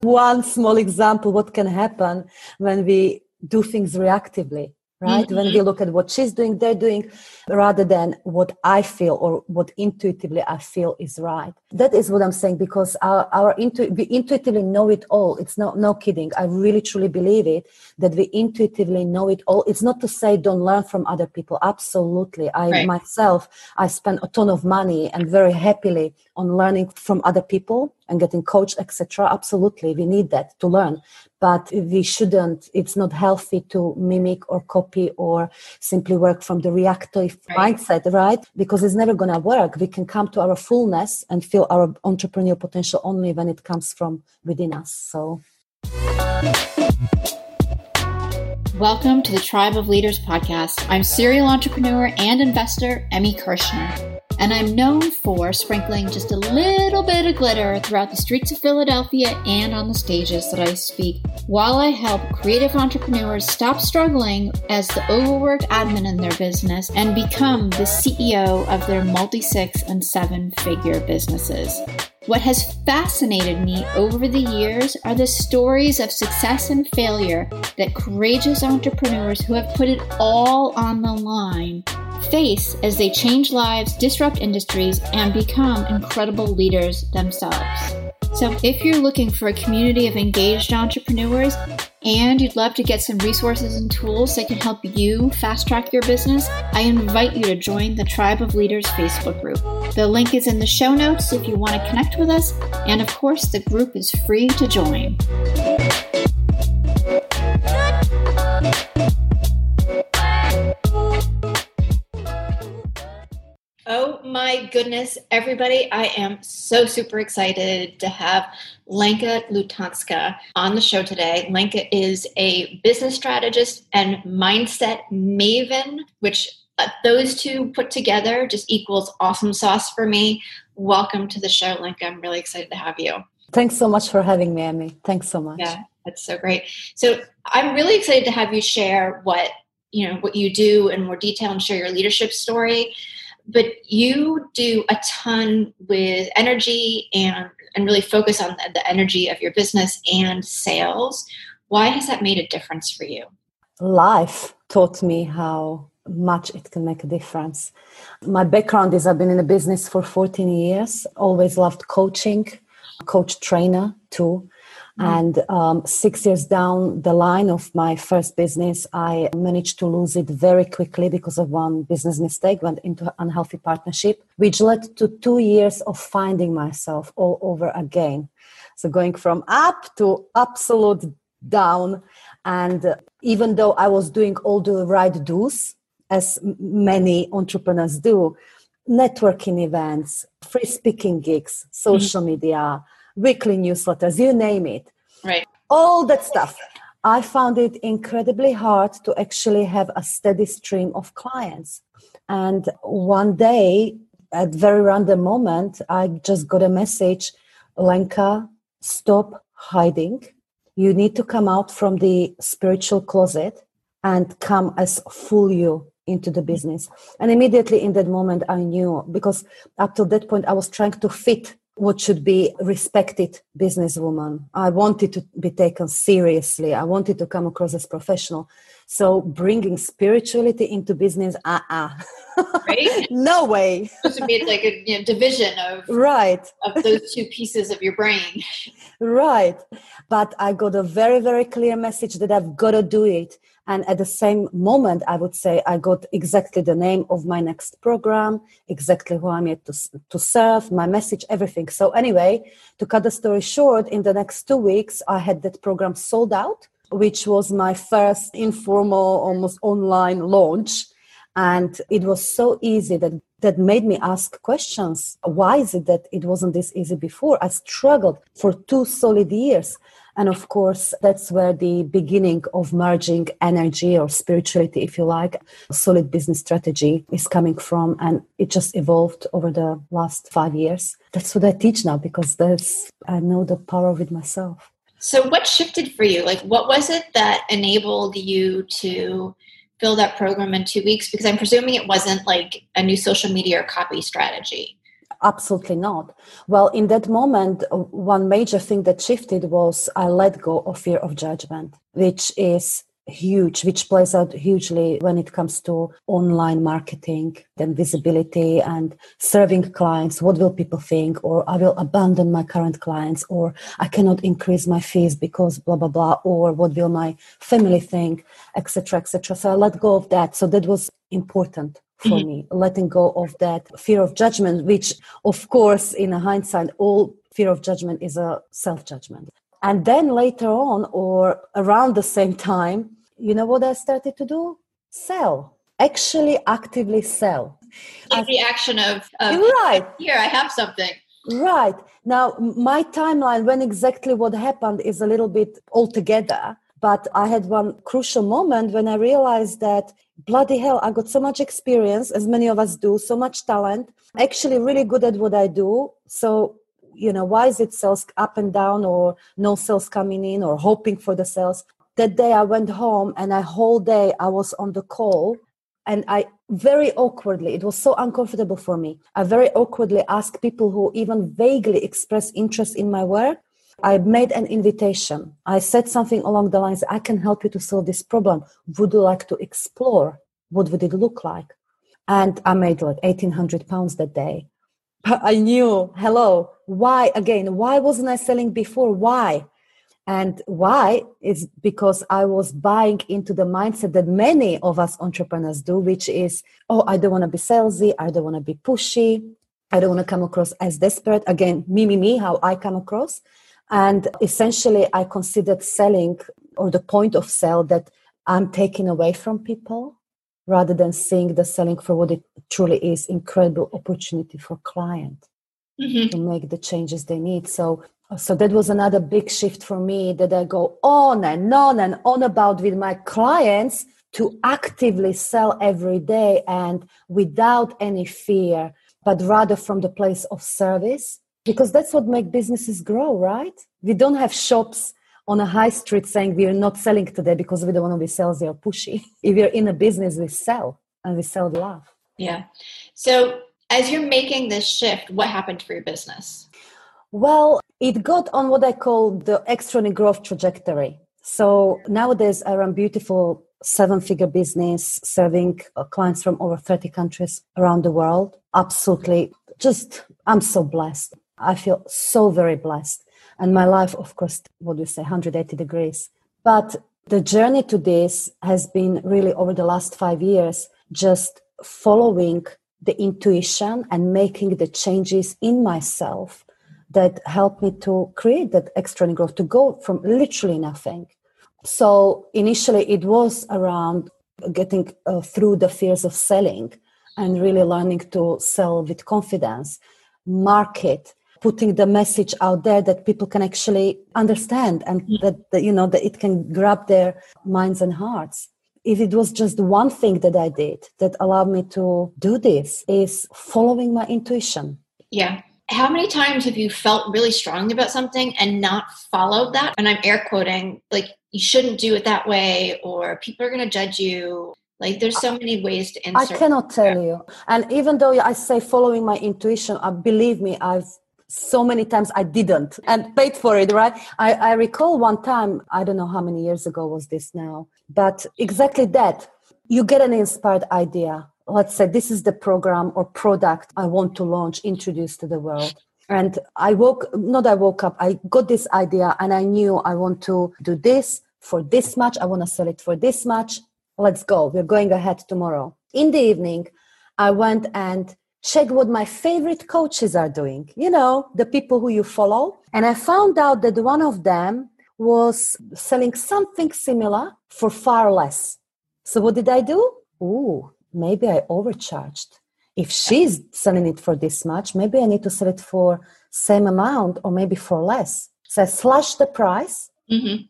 one small example what can happen when we do things reactively right? Mm-hmm. when we look at what she's doing they're doing rather than what i feel or what intuitively i feel is right. That is what i'm saying because our, our intu- we intuitively know it all. It's not no kidding. I really truly believe it that we intuitively know it all. It's not to say don't learn from other people. Absolutely. I right. myself i spend a ton of money and very happily on learning from other people and getting coached etc absolutely. We need that to learn but we shouldn't it's not healthy to mimic or copy or simply work from the reactive right. mindset right because it's never going to work we can come to our fullness and feel our entrepreneurial potential only when it comes from within us so Welcome to the Tribe of Leaders podcast. I'm serial entrepreneur and investor Emi Kirschner and I'm known for sprinkling just a little bit of glitter throughout the streets of Philadelphia and on the stages that I speak, while I help creative entrepreneurs stop struggling as the overworked admin in their business and become the CEO of their multi six and seven figure businesses. What has fascinated me over the years are the stories of success and failure that courageous entrepreneurs who have put it all on the line face as they change lives, disrupt industries, and become incredible leaders themselves. So, if you're looking for a community of engaged entrepreneurs and you'd love to get some resources and tools that can help you fast track your business, I invite you to join the Tribe of Leaders Facebook group. The link is in the show notes if you want to connect with us, and of course, the group is free to join. Oh my goodness, everybody. I am so super excited to have Lenka Lutonska on the show today. Lenka is a business strategist and mindset maven, which uh, those two put together just equals awesome sauce for me. Welcome to the show, Lenka. I'm really excited to have you. Thanks so much for having me, Emi. Thanks so much. Yeah, that's so great. So I'm really excited to have you share what you know what you do in more detail and share your leadership story but you do a ton with energy and and really focus on the, the energy of your business and sales. Why has that made a difference for you? Life taught me how much it can make a difference. My background is i've been in the business for 14 years always loved coaching coach trainer too. And um, six years down the line of my first business, I managed to lose it very quickly because of one business mistake, went into unhealthy partnership, which led to two years of finding myself all over again. So going from up to absolute down. And uh, even though I was doing all the right do's, as many entrepreneurs do, networking events, free speaking gigs, social mm-hmm. media, weekly newsletters, you name it. Right. All that stuff. I found it incredibly hard to actually have a steady stream of clients. And one day, at very random moment, I just got a message, Lenka, stop hiding. You need to come out from the spiritual closet and come as full you into the business. And immediately in that moment, I knew because up to that point, I was trying to fit what should be respected businesswoman. I wanted to be taken seriously. I wanted to come across as professional. So bringing spirituality into business, uh uh Right? no way. It to be like a you know, division of right of those two pieces of your brain. right. But I got a very, very clear message that I've got to do it. And at the same moment, I would say I got exactly the name of my next program, exactly who I'm here to, to serve, my message, everything. So, anyway, to cut the story short, in the next two weeks, I had that program sold out, which was my first informal, almost online launch. And it was so easy that that made me ask questions. Why is it that it wasn't this easy before? I struggled for two solid years and of course, that's where the beginning of merging energy or spirituality, if you like, solid business strategy is coming from. And it just evolved over the last five years. That's what I teach now because that's, I know the power of it myself. So, what shifted for you? Like, what was it that enabled you to fill that program in two weeks? Because I'm presuming it wasn't like a new social media or copy strategy. Absolutely not. Well, in that moment, uh, one major thing that shifted was I let go of fear of judgment, which is huge, which plays out hugely when it comes to online marketing, then visibility and serving clients. What will people think? Or I will abandon my current clients, or I cannot increase my fees because blah blah blah, or what will my family think, etc. etc. So I let go of that. So that was important for mm-hmm. me, letting go of that fear of judgment, which of course in a hindsight, all fear of judgment is a self judgment. And then later on, or around the same time, you know what I started to do? Sell. Actually, actively sell. Like the action of, of right here, I have something. Right now, my timeline when exactly what happened is a little bit altogether. But I had one crucial moment when I realized that bloody hell, I got so much experience, as many of us do, so much talent, actually really good at what I do. So you know why is it sales up and down or no sales coming in or hoping for the sales? That day i went home and a whole day i was on the call and i very awkwardly it was so uncomfortable for me. I very awkwardly asked people who even vaguely expressed interest in my work i made an invitation. I said something along the lines i can help you to solve this problem. Would you like to explore what would it look like? And i made like 1800 pounds that day. I knew hello why again? Why wasn't i selling before? Why? And why is because I was buying into the mindset that many of us entrepreneurs do, which is, oh, I don't want to be salesy, I don't want to be pushy, I don't want to come across as desperate. Again, me, me, me, how I come across. And essentially, I considered selling or the point of sale that I'm taking away from people rather than seeing the selling for what it truly is incredible opportunity for client mm-hmm. to make the changes they need. So so that was another big shift for me that I go on and on and on about with my clients to actively sell every day and without any fear, but rather from the place of service, because that's what makes businesses grow, right? We don't have shops on a high street saying we're not selling today because we don't want to be salesy or pushy. If you're in a business, we sell and we sell love. Yeah. So as you're making this shift, what happened for your business? Well, it got on what I call the extraordinary growth trajectory. So nowadays I run beautiful seven figure business serving uh, clients from over 30 countries around the world. Absolutely. Just, I'm so blessed. I feel so very blessed. And my life, of course, what do you say, 180 degrees. But the journey to this has been really over the last five years, just following the intuition and making the changes in myself that helped me to create that extra growth to go from literally nothing. So initially, it was around getting uh, through the fears of selling and really learning to sell with confidence, market, putting the message out there that people can actually understand and that, that you know that it can grab their minds and hearts if it was just one thing that I did that allowed me to do this is following my intuition. Yeah how many times have you felt really strongly about something and not followed that? And I'm air quoting, like, you shouldn't do it that way, or people are going to judge you. Like, there's so many ways to insert. I cannot tell you. And even though I say following my intuition, uh, believe me, I've so many times I didn't and paid for it, right? I, I recall one time, I don't know how many years ago was this now, but exactly that. You get an inspired idea let's say this is the program or product I want to launch, introduce to the world. And I woke, not I woke up, I got this idea and I knew I want to do this for this much. I want to sell it for this much. Let's go. We're going ahead tomorrow. In the evening, I went and checked what my favorite coaches are doing, you know, the people who you follow. And I found out that one of them was selling something similar for far less. So what did I do? Ooh, maybe I overcharged. If she's selling it for this much, maybe I need to sell it for same amount or maybe for less. So I slashed the price. Mm-hmm.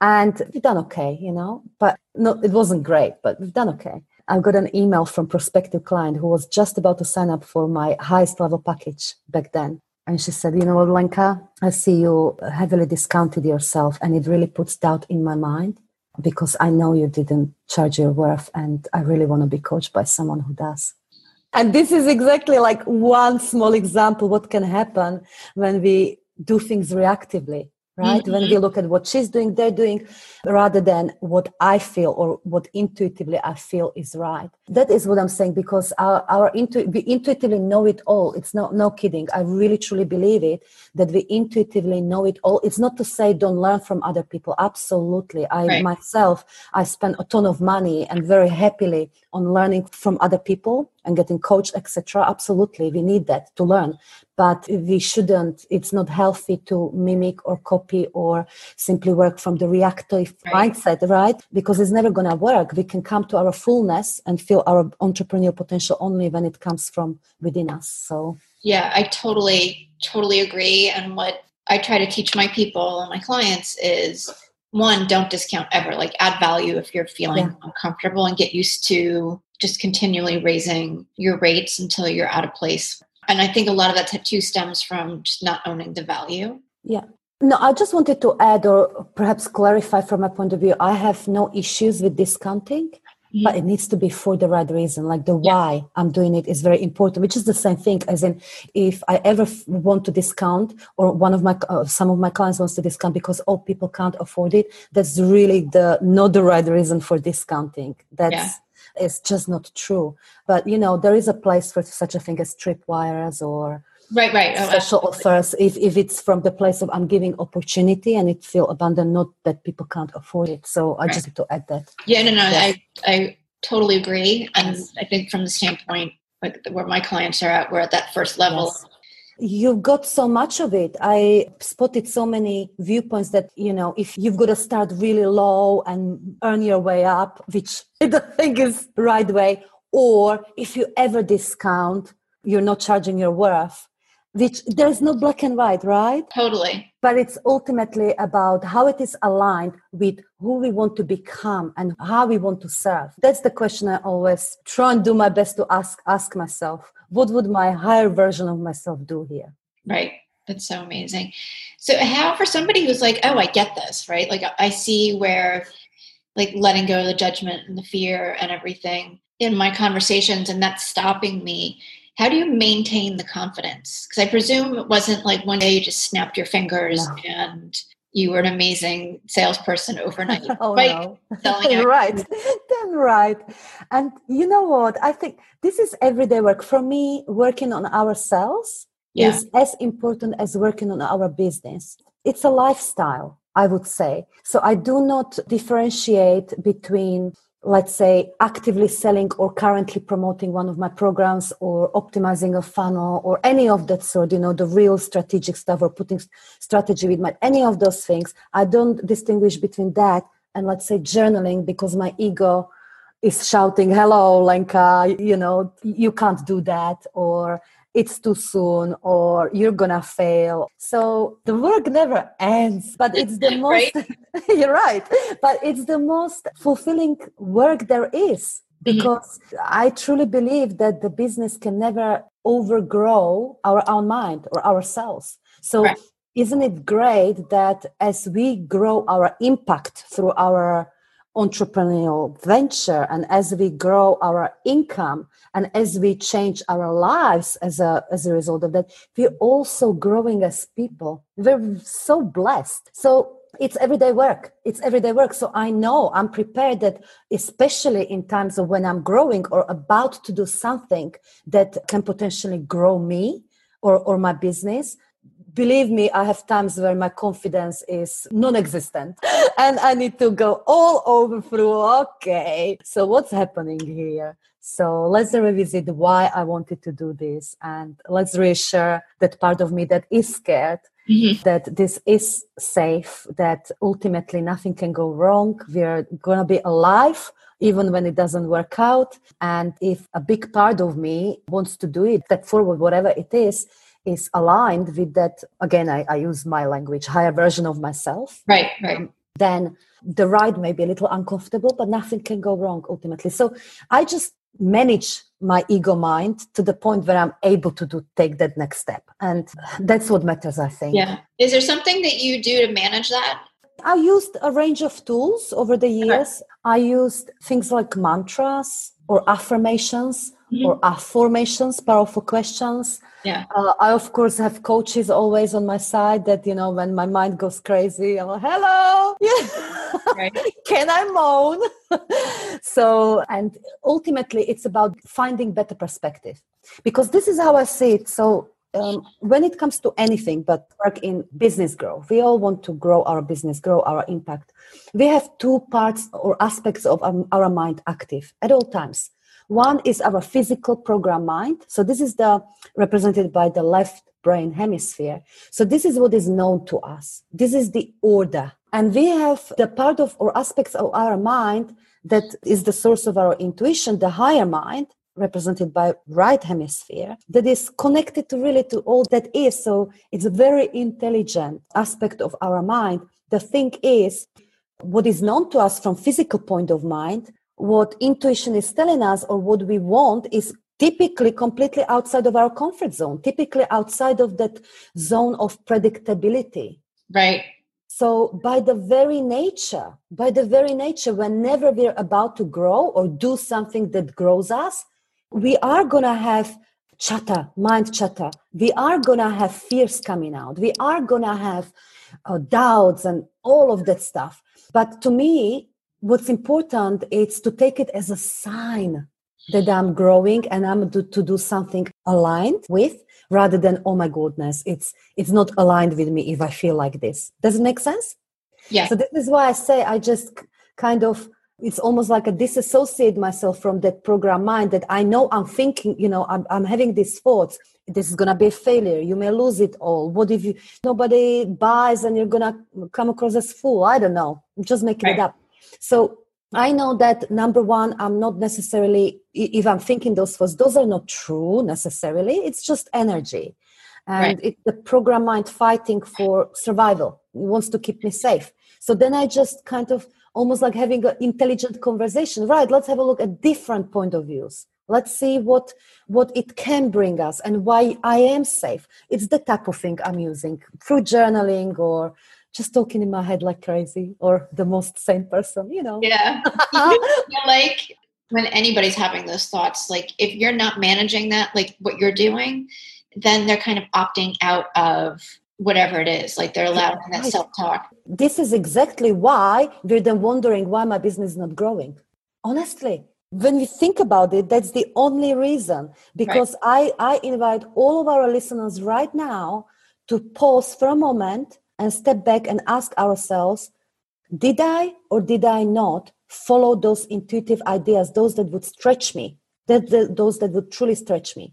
And we've done okay, you know, but no, it wasn't great, but we've done okay. I got an email from prospective client who was just about to sign up for my highest level package back then. And she said, you know Lenka, I see you heavily discounted yourself and it really puts doubt in my mind because I know you didn't charge your worth and I really want to be coached by someone who does. and this is exactly like one small example what can happen when we do things reactively right? Mm-hmm. when we look at what she's doing they're doing rather than what i feel or what intuitively i feel is right. That is what i'm saying because our, our intu- we intuitively know it all. It's not no kidding. I really truly believe it that we intuitively know it all. It's not to say don't learn from other people. Absolutely. I right. myself i spend a ton of money and very happily on learning from other people and getting coached etc absolutely we need that to learn. But we shouldn't it's not healthy to mimic or copy or simply work from the reactive right. mindset right? Because it's never going to work. We can come to our fullness and feel our entrepreneurial potential only when it comes from within us so. Yeah i totally totally agree. And what i try to teach my people and my clients is one don't discount ever. Like add value if you're feeling yeah. uncomfortable and get used to just continually raising your rates until you're out of place and I think a lot of that too stems from just not owning the value. Yeah. No, I just wanted to add or perhaps clarify from my point of view. I have no issues with discounting, mm-hmm. but it needs to be for the right reason. Like the yeah. why I'm doing it is very important, which is the same thing as in if I ever f- want to discount or one of my, uh, some of my clients wants to discount because all people can't afford it. That's really the, not the right reason for discounting. That's, yeah is just not true. But you know, there is a place for such a thing as tripwires or right, right, oh, special offers. If if it's from the place of I'm giving opportunity and it feel abundant, not that people can't afford it. So I right. just to add that. Yeah, no, no, I I totally agree, and I think from the standpoint like where my clients are at, we're at that first level. Yes you've got so much of it. I spotted so many viewpoints that you know if you've got to start really low and earn your way up which i don't think is right way or if you ever discount you're not charging your worth which there's no black and white right? Totally. But it's ultimately about how it is aligned with who we want to become and how we want to serve. That's the question i always try and do my best to ask ask myself. What would my higher version of myself do here? Right. That's so amazing. So how for somebody who's like oh i get this right? Like i see where like letting go of the judgment and the fear and everything in my conversations and that's stopping me how do you maintain the confidence because i presume it wasn't like one day you just snapped your fingers no. and you were an amazing salesperson overnight. oh, right? No. right. Then right. And you know what? I think this is everyday work. For me, working on ourselves yeah. is as important as working on our business. It's a lifestyle, I would say. So I do not differentiate between let's say actively selling or currently promoting one of my programs or optimizing a funnel or any of that sort you know the real strategic stuff or putting strategy with my any of those things. I don't distinguish between that and let's say journaling because my ego is shouting hello lenka uh, you know you can't do that or it's too soon or you're gonna fail so the work never ends but it's the most you're right but it's the most fulfilling work there is mm-hmm. because mm-hmm. i truly believe that the business can never overgrow our own mind or ourselves so right. isn't it great that as we grow our impact through our entrepreneurial venture. And as we grow our income and as we change our lives as a as a result of that we're also growing as people. We're so blessed. So it's everyday work. It's everyday work. So i know i'm prepared that especially in times of when i'm growing or about to do something that can potentially grow me or, or my business believe me, I have times where my confidence is non existent and I need to go all over through. Okay, so what's happening here? So let's revisit why I wanted to do this and let's reassure that part of me that is scared Mm-hmm. that this is safe, that ultimately nothing can go wrong. We're going to be alive even when it doesn't work out. And if a big part of me wants to do it, step forward, whatever it is, is aligned with that again I, I, use my language higher version of myself. Right right. Um, then the ride may be a little uncomfortable but nothing can go wrong ultimately. So i just manage my ego mind to the point where i'm able to do take that next step. And that's what matters i think. Yeah. Is there something that you do to manage that? I used a range of tools over the years. Okay. i used things like mantras or affirmations mm-hmm. or affirmations, powerful questions. Yeah. Uh, I of course have coaches always on my side that you know when my mind goes crazy, I'm like, hello, yeah. Right. can I moan? so and ultimately it's about finding better perspective because this is how I see it. So um, when it comes to anything but work in business growth, we all want to grow our business, grow our impact. We have two parts or aspects of our, our mind active at all times. One is our physical program mind. So this is the represented by the left brain hemisphere. So this is what is known to us. This is the order. And we have the part of or aspects of our mind that is the source of our intuition, the higher mind, represented by right hemisphere that is connected to really to all that is. So it's a very intelligent aspect of our mind. The thing is what is known to us from physical point of mind what intuition is telling us or what we want is typically completely outside of our comfort zone typically outside of that zone of predictability. Right. So by the very nature by the very nature whenever we're about to grow or do something that grows us we are going to have chatter mind chatter. We are going to have fears coming out. We are going to have uh, doubts and all of that stuff. But to me what's important is to take it as a sign that i'm growing and i'm to, to do something aligned with rather than oh my goodness it's it's not aligned with me if i feel like this. Does it make sense? Yeah so this is why i say i just kind of it's almost like a disassociate myself from that program mind that i know i'm thinking you know i'm, I'm having these thoughts. This is going to be a failure. You may lose it all. What if you nobody buys and you're going to come across as fool? I don't know. I'm just making right. it up. So i know that number one i'm not necessarily if i'm thinking those thoughts those are not true necessarily. It's just energy. And right. it's the program mind fighting for survival. It wants to keep me safe. So then i just kind of almost like having an intelligent conversation. Right let's have a look at different point of views. Let's see what what it can bring us and why i am safe. It's the type of thing i'm using through journaling or just talking in my head like crazy or the most sane person you know. Yeah. Like when anybody's having those thoughts like if you're not managing that like what you're doing then they're kind of opting out of whatever it is like they're allowing right. that self-talk this is exactly why we're then wondering why my business is not growing honestly when we think about it that's the only reason because right. i i invite all of our listeners right now to pause for a moment and step back and ask ourselves did i or did i not follow those intuitive ideas those that would stretch me that those that would truly stretch me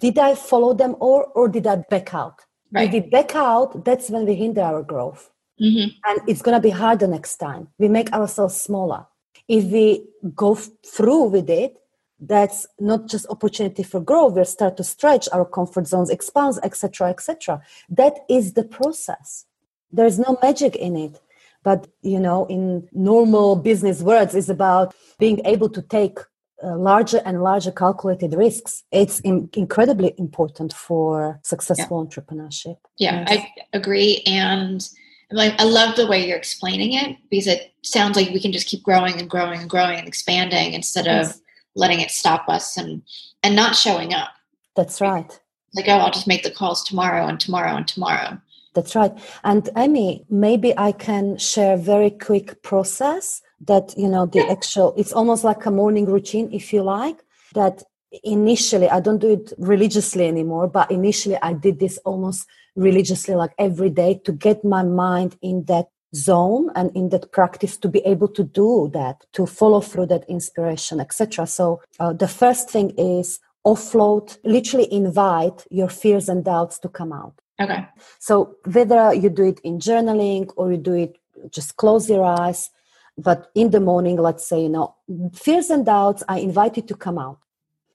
did i follow them or or did i back out Right. If we back out, that's when we hinder our growth. Mm-hmm. And it's going to be harder next time. We make ourselves smaller. If we go f- through with it, that's not just opportunity for growth. We'll start to stretch our comfort zones, expand, etc., etc. That is the process. There's no magic in it. But you know, in normal business words, is about being able to take uh, larger and larger calculated risks it's in- incredibly important for successful yeah. entrepreneurship. Yeah yes. i agree and like i love the way you're explaining it because it sounds like we can just keep growing and growing and growing and expanding instead of letting it stop us and and not showing up. That's right. like oh i'll just make the calls tomorrow and tomorrow and tomorrow. That's right. And emi maybe i can share a very quick process that you know the actual it's almost like a morning routine if you like that initially i don't do it religiously anymore but initially i did this almost religiously like every day to get my mind in that zone and in that practice to be able to do that to follow through that inspiration etc so uh, the first thing is offload literally invite your fears and doubts to come out. Okay. So whether you do it in journaling or you do it just close your eyes but in the morning let's say you know fears and doubts i invite you to come out.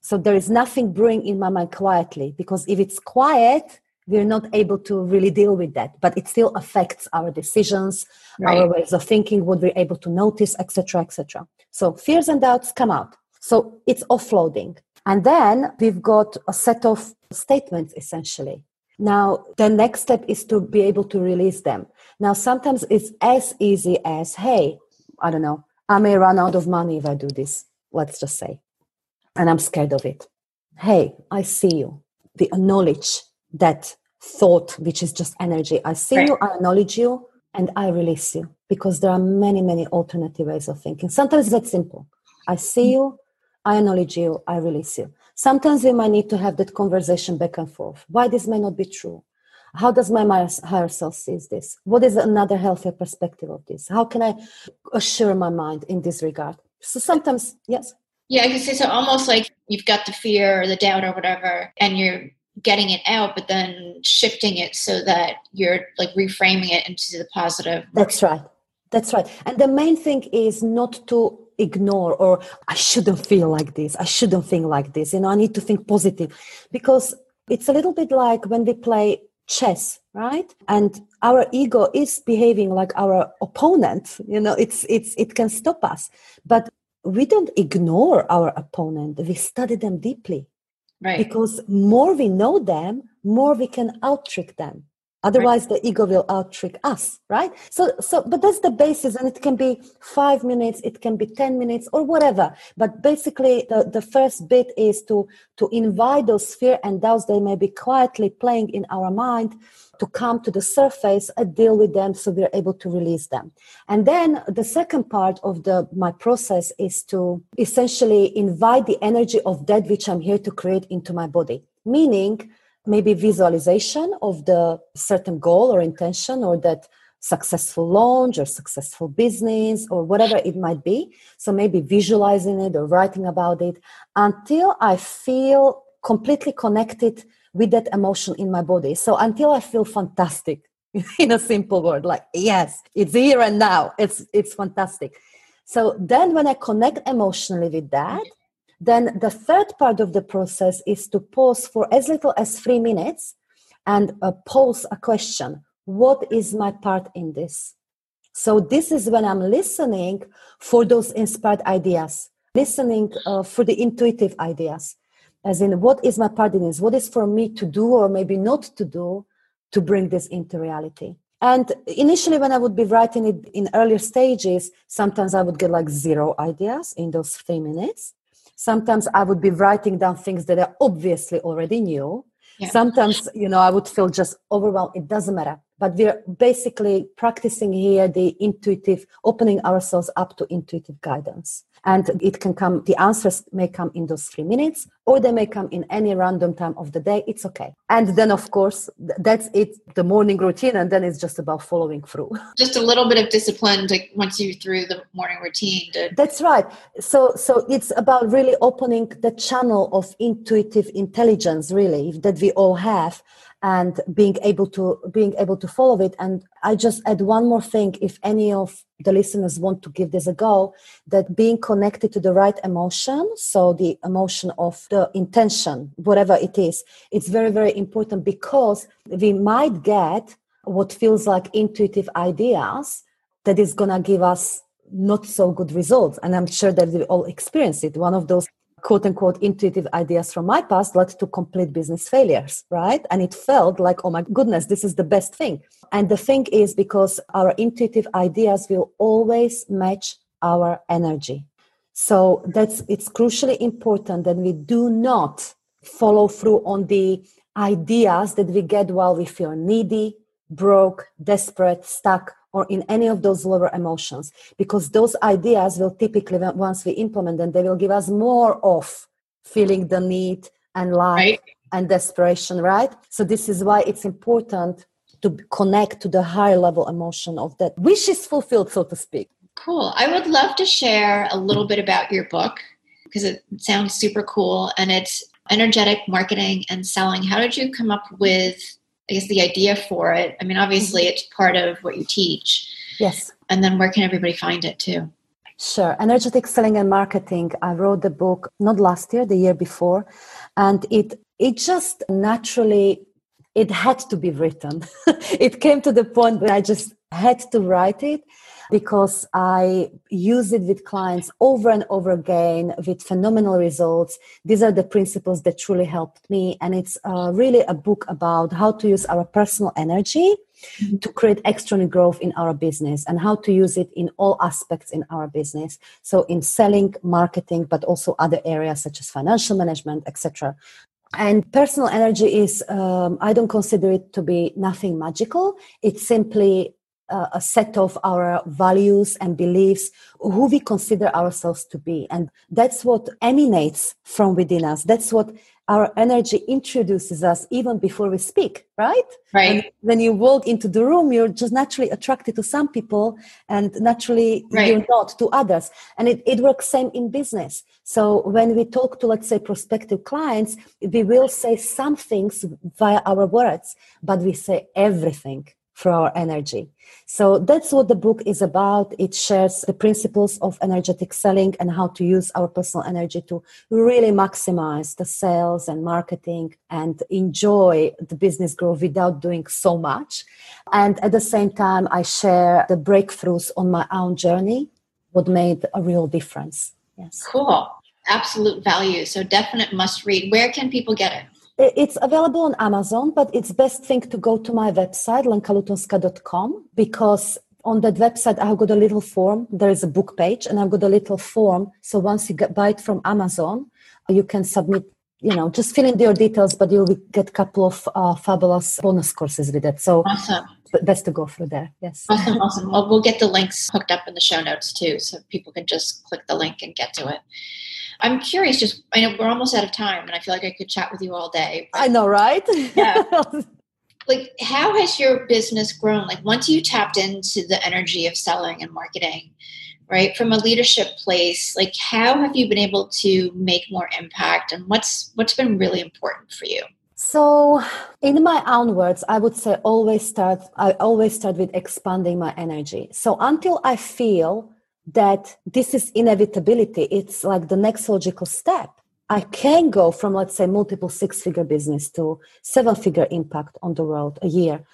So there is nothing brewing in my mind quietly because if it's quiet we're not able to really deal with that. But it still affects our decisions right. our ways of thinking what we're able to notice etc etc so fears and doubts come out. So it's offloading. And then we've got a set of statements essentially. Now the next step is to be able to release them. Now sometimes it's as easy as hey I don't know, I may run out of money if I do this, let's just say. and I'm scared of it. Hey, I see you. We acknowledge that thought, which is just energy. I see right. you, I acknowledge you, and I release you because there are many, many alternative ways of thinking. Sometimes that's simple. I see mm. you, I acknowledge you, I release you. Sometimes we might need to have that conversation back and forth. Why this may not be true? How does my higher self sees this? What is another healthier perspective of this? How can I assure my mind in this regard? So sometimes, yes. Yeah, I can say so. Almost like you've got the fear or the doubt or whatever, and you're getting it out, but then shifting it so that you're like reframing it into the positive. That's right. That's right. And the main thing is not to ignore or I shouldn't feel like this. I shouldn't think like this. You know, I need to think positive because it's a little bit like when we play chess, right? And our ego is behaving like our opponent. You know, it's it's it can stop us. But we don't ignore our opponent. We study them deeply. Right. Because more we know them, more we can out trick them. Otherwise, right. the ego will out trick us, right? So, so, but that's the basis, and it can be five minutes, it can be ten minutes, or whatever. But basically, the, the first bit is to to invite those fear and doubts they may be quietly playing in our mind to come to the surface and deal with them, so we're able to release them. And then the second part of the my process is to essentially invite the energy of that which I'm here to create into my body, meaning maybe visualization of the certain goal or intention or that successful launch or successful business or whatever it might be. So maybe visualizing it or writing about it until i feel completely connected with that emotion in my body. So until i feel fantastic in a simple word like yes it's here and now. It's it's fantastic. So then when i connect emotionally with that then the third part of the process is to pause for as little as three minutes and uh, pose a question What is my part in this? So, this is when I'm listening for those inspired ideas, listening uh, for the intuitive ideas, as in, what is my part in this? What is for me to do or maybe not to do to bring this into reality? And initially, when I would be writing it in earlier stages, sometimes I would get like zero ideas in those three minutes sometimes i would be writing down things that i obviously already knew. Yeah. sometimes you know i would feel just overwhelmed. It doesn't matter but we're basically practicing here the intuitive opening ourselves up to intuitive guidance. And it can come the answers may come in those three minutes or they may come in any random time of the day. It's okay. And then of course that's it the morning routine and then it's just about following through. Just a little bit of discipline to once you through the morning routine to... that's right. So so it's about really opening the channel of intuitive intelligence really that we all have and being able to being able to follow it. And i just add one more thing if any of the listeners want to give this a go that being connected to the right emotion so the emotion of the intention whatever it is it's very very important because we might get what feels like intuitive ideas that is going to give us not so good results. And i'm sure that we all experience it. One of those quote unquote intuitive ideas from my past led to complete business failures, right? And it felt like, oh my goodness, this is the best thing. And the thing is because our intuitive ideas will always match our energy. So that's it's crucially important that we do not follow through on the ideas that we get while we feel needy, broke, desperate, stuck, or in any of those lower emotions because those ideas will typically once we implement them they will give us more of feeling the need and lack right. and desperation right? So this is why it's important to connect to the higher level emotion of that wish is fulfilled so to speak. Cool. I would love to share a little bit about your book because it sounds super cool and it's energetic marketing and selling. How did you come up with I guess the idea for it. I mean, obviously, mm-hmm. it's part of what you teach. Yes. And then where can everybody find it too? Sure. Energetic selling and marketing. I wrote the book not last year, the year before, and it it just naturally it had to be written. it came to the point where I just had to write it because I use it with clients over and over again with phenomenal results. These are the principles that truly helped me. And it's uh, really a book about how to use our personal energy mm-hmm. to create external growth in our business and how to use it in all aspects in our business. So in selling, marketing, but also other areas such as financial management, etc. And personal energy is, um, I don't consider it to be nothing magical. It's simply uh, a set of our values and beliefs, who we consider ourselves to be. And that's what emanates from within us. That's what our energy introduces us even before we speak, right? Right. And when you walk into the room, you're just naturally attracted to some people and naturally right. you're not to others. And it, it works same in business. So when we talk to, let's say, prospective clients, we will say some things via our words, but we say everything for our energy. So that's what the book is about. It shares the principles of energetic selling and how to use our personal energy to really maximize the sales and marketing and enjoy the business growth without doing so much. And at the same time, I share the breakthroughs on my own journey, what made a real difference. Yes. Cool. Absolute value. So definite must read. Where can people get it? It's available on Amazon, but it's best thing to go to my website, lenkalutonska.com, because on that website I've got a little form. There is a book page, and I've got a little form. So once you get buy it from Amazon, you can submit. You know, just fill in your details, but you'll get a couple of uh, fabulous bonus courses with it. So awesome. Best to go through there. Yes. Awesome, awesome. Well, we'll get the links hooked up in the show notes too, so people can just click the link and get to it. I'm curious, just I know we're almost out of time and I feel like I could chat with you all day. I know, right? yeah. like how has your business grown? Like once you tapped into the energy of selling and marketing, right? From a leadership place, like how have you been able to make more impact and what's what's been really important for you? So, in my own words, I would say always start I always start with expanding my energy. So until I feel that this is inevitability. It's like the next logical step. I can go from, let's say, multiple six figure business to seven figure impact on the world a year.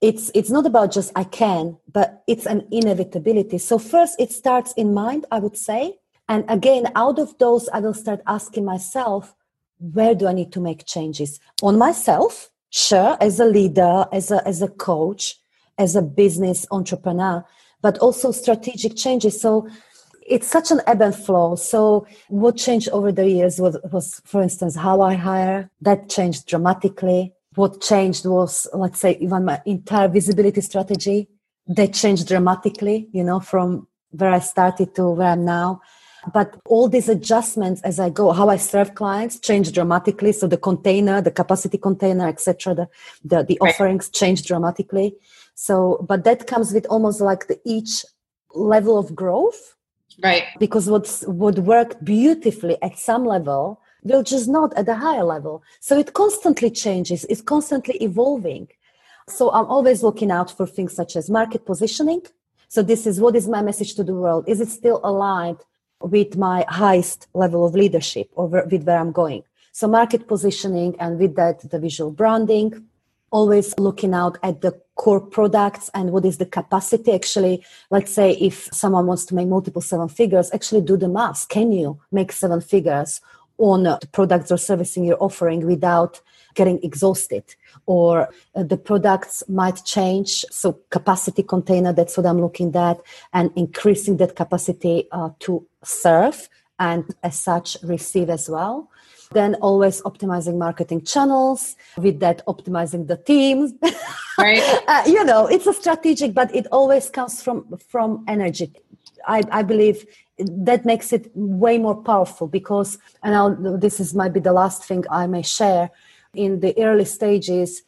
It's, it's not about just I can, but it's an inevitability. So, first, it starts in mind, I would say. And again, out of those, I will start asking myself, where do I need to make changes? On myself, sure, as a leader, as a, as a coach, as a business entrepreneur but also strategic changes. So it's such an ebb and flow. So what changed over the years was, was, for instance, how I hire. That changed dramatically. What changed was, let's say, even my entire visibility strategy. That changed dramatically, you know, from where I started to where I'm now. But all these adjustments as I go, how I serve clients changed dramatically. So the container, the capacity container, etc., the, the, the right. offerings changed dramatically. So, but that comes with almost like the each level of growth. Right. Because what's what worked beautifully at some level will just not at a higher level. So it constantly changes, it's constantly evolving. So I'm always looking out for things such as market positioning. So this is what is my message to the world? Is it still aligned with my highest level of leadership or with where I'm going? So market positioning and with that the visual branding, always looking out at the core products and what is the capacity. Actually let's say if someone wants to make multiple seven figures actually do the math can you make seven figures on the products or servicing you're offering without getting exhausted? Or uh, the products might change so capacity container that's what i'm looking at and increasing that capacity uh, to serve and as such receive as well then always optimizing marketing channels with that optimizing the teams. Right. Uh, you know it's a strategic but it always comes from from energy. I i believe that makes it way more powerful because and I'll, this is might be the last thing i may share in the early stages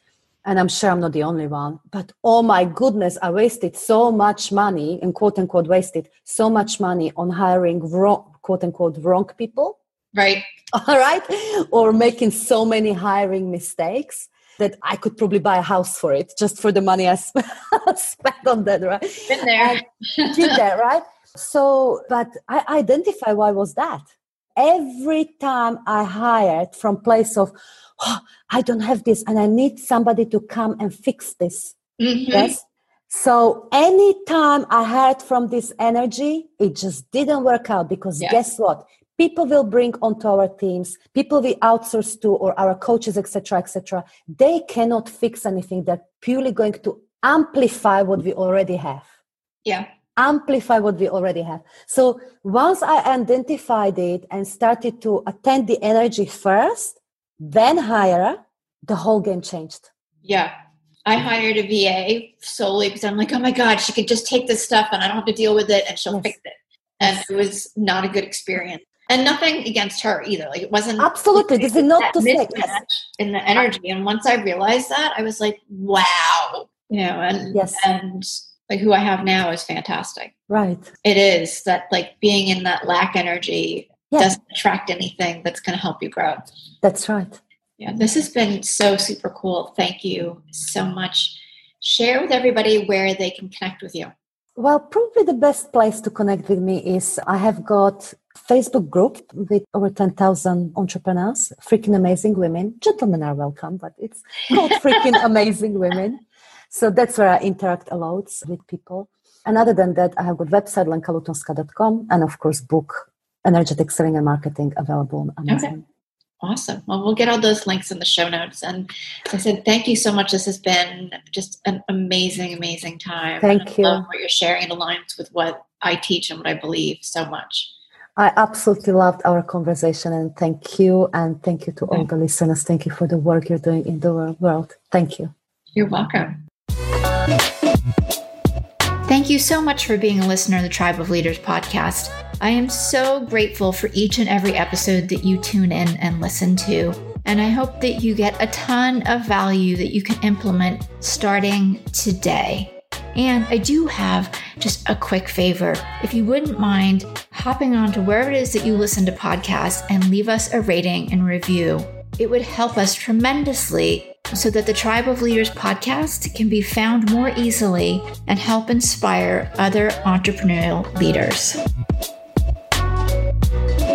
and i'm sure i'm not the only one but oh my goodness i wasted so much money and quote unquote wasted so much money on hiring wrong quote unquote wrong people right all right or making so many hiring mistakes that I could probably buy a house for it just for the money I spent on that, right? Been there. did that, right? So, but I identify why was that. Every time I hired from place of, oh, I don't have this and I need somebody to come and fix this. Mm-hmm. Yes. So anytime I heard from this energy, it just didn't work out because guess what? People will bring onto our teams people we outsource to or our coaches etc etc they cannot fix anything they're purely going to amplify what we already have. Yeah. Amplify what we already have. So once I identified it and started to attend the energy first, then hire, the whole game changed. Yeah. I hired a VA solely because I'm like, oh my God, she could just take this stuff and I don't have to deal with it and she'll yes. fix it. And it was not a good experience. And nothing against her either. Like it wasn't absolutely. This is not to say in the energy. And once I realized that, I was like, wow, you know, and yes. and like who I have now is fantastic. Right. It is that like being in that lack energy yeah. doesn't attract anything that's going to help you grow. That's right. Yeah, this has been so super cool. Thank you so much. Share with everybody where they can connect with you. Well, probably the best place to connect with me is I have got Facebook group with over 10,000 entrepreneurs, freaking amazing women. Gentlemen are welcome, but it's called freaking amazing women. So that's where I interact a lot with people. And other than that, I have a website, lenkalutonska.com, and of course, book Energetic Selling and Marketing available on Amazon. Okay. Awesome. Well, we'll get all those links in the show notes. And I said, thank you so much. This has been just an amazing, amazing time. Thank you. what you're sharing. It aligns with what I teach and what I believe so much. I absolutely loved our conversation and thank you. And thank you to all the listeners. Thank you for the work you're doing in the world. Thank you. You're welcome. Thank you so much for being a listener of the Tribe of Leaders podcast. I am so grateful for each and every episode that you tune in and listen to. And I hope that you get a ton of value that you can implement starting today. And I do have just a quick favor. If you wouldn't mind hopping on to wherever it is that you listen to podcasts and leave us a rating and review, it would help us tremendously so that the Tribe of Leaders podcast can be found more easily and help inspire other entrepreneurial leaders. Thank you.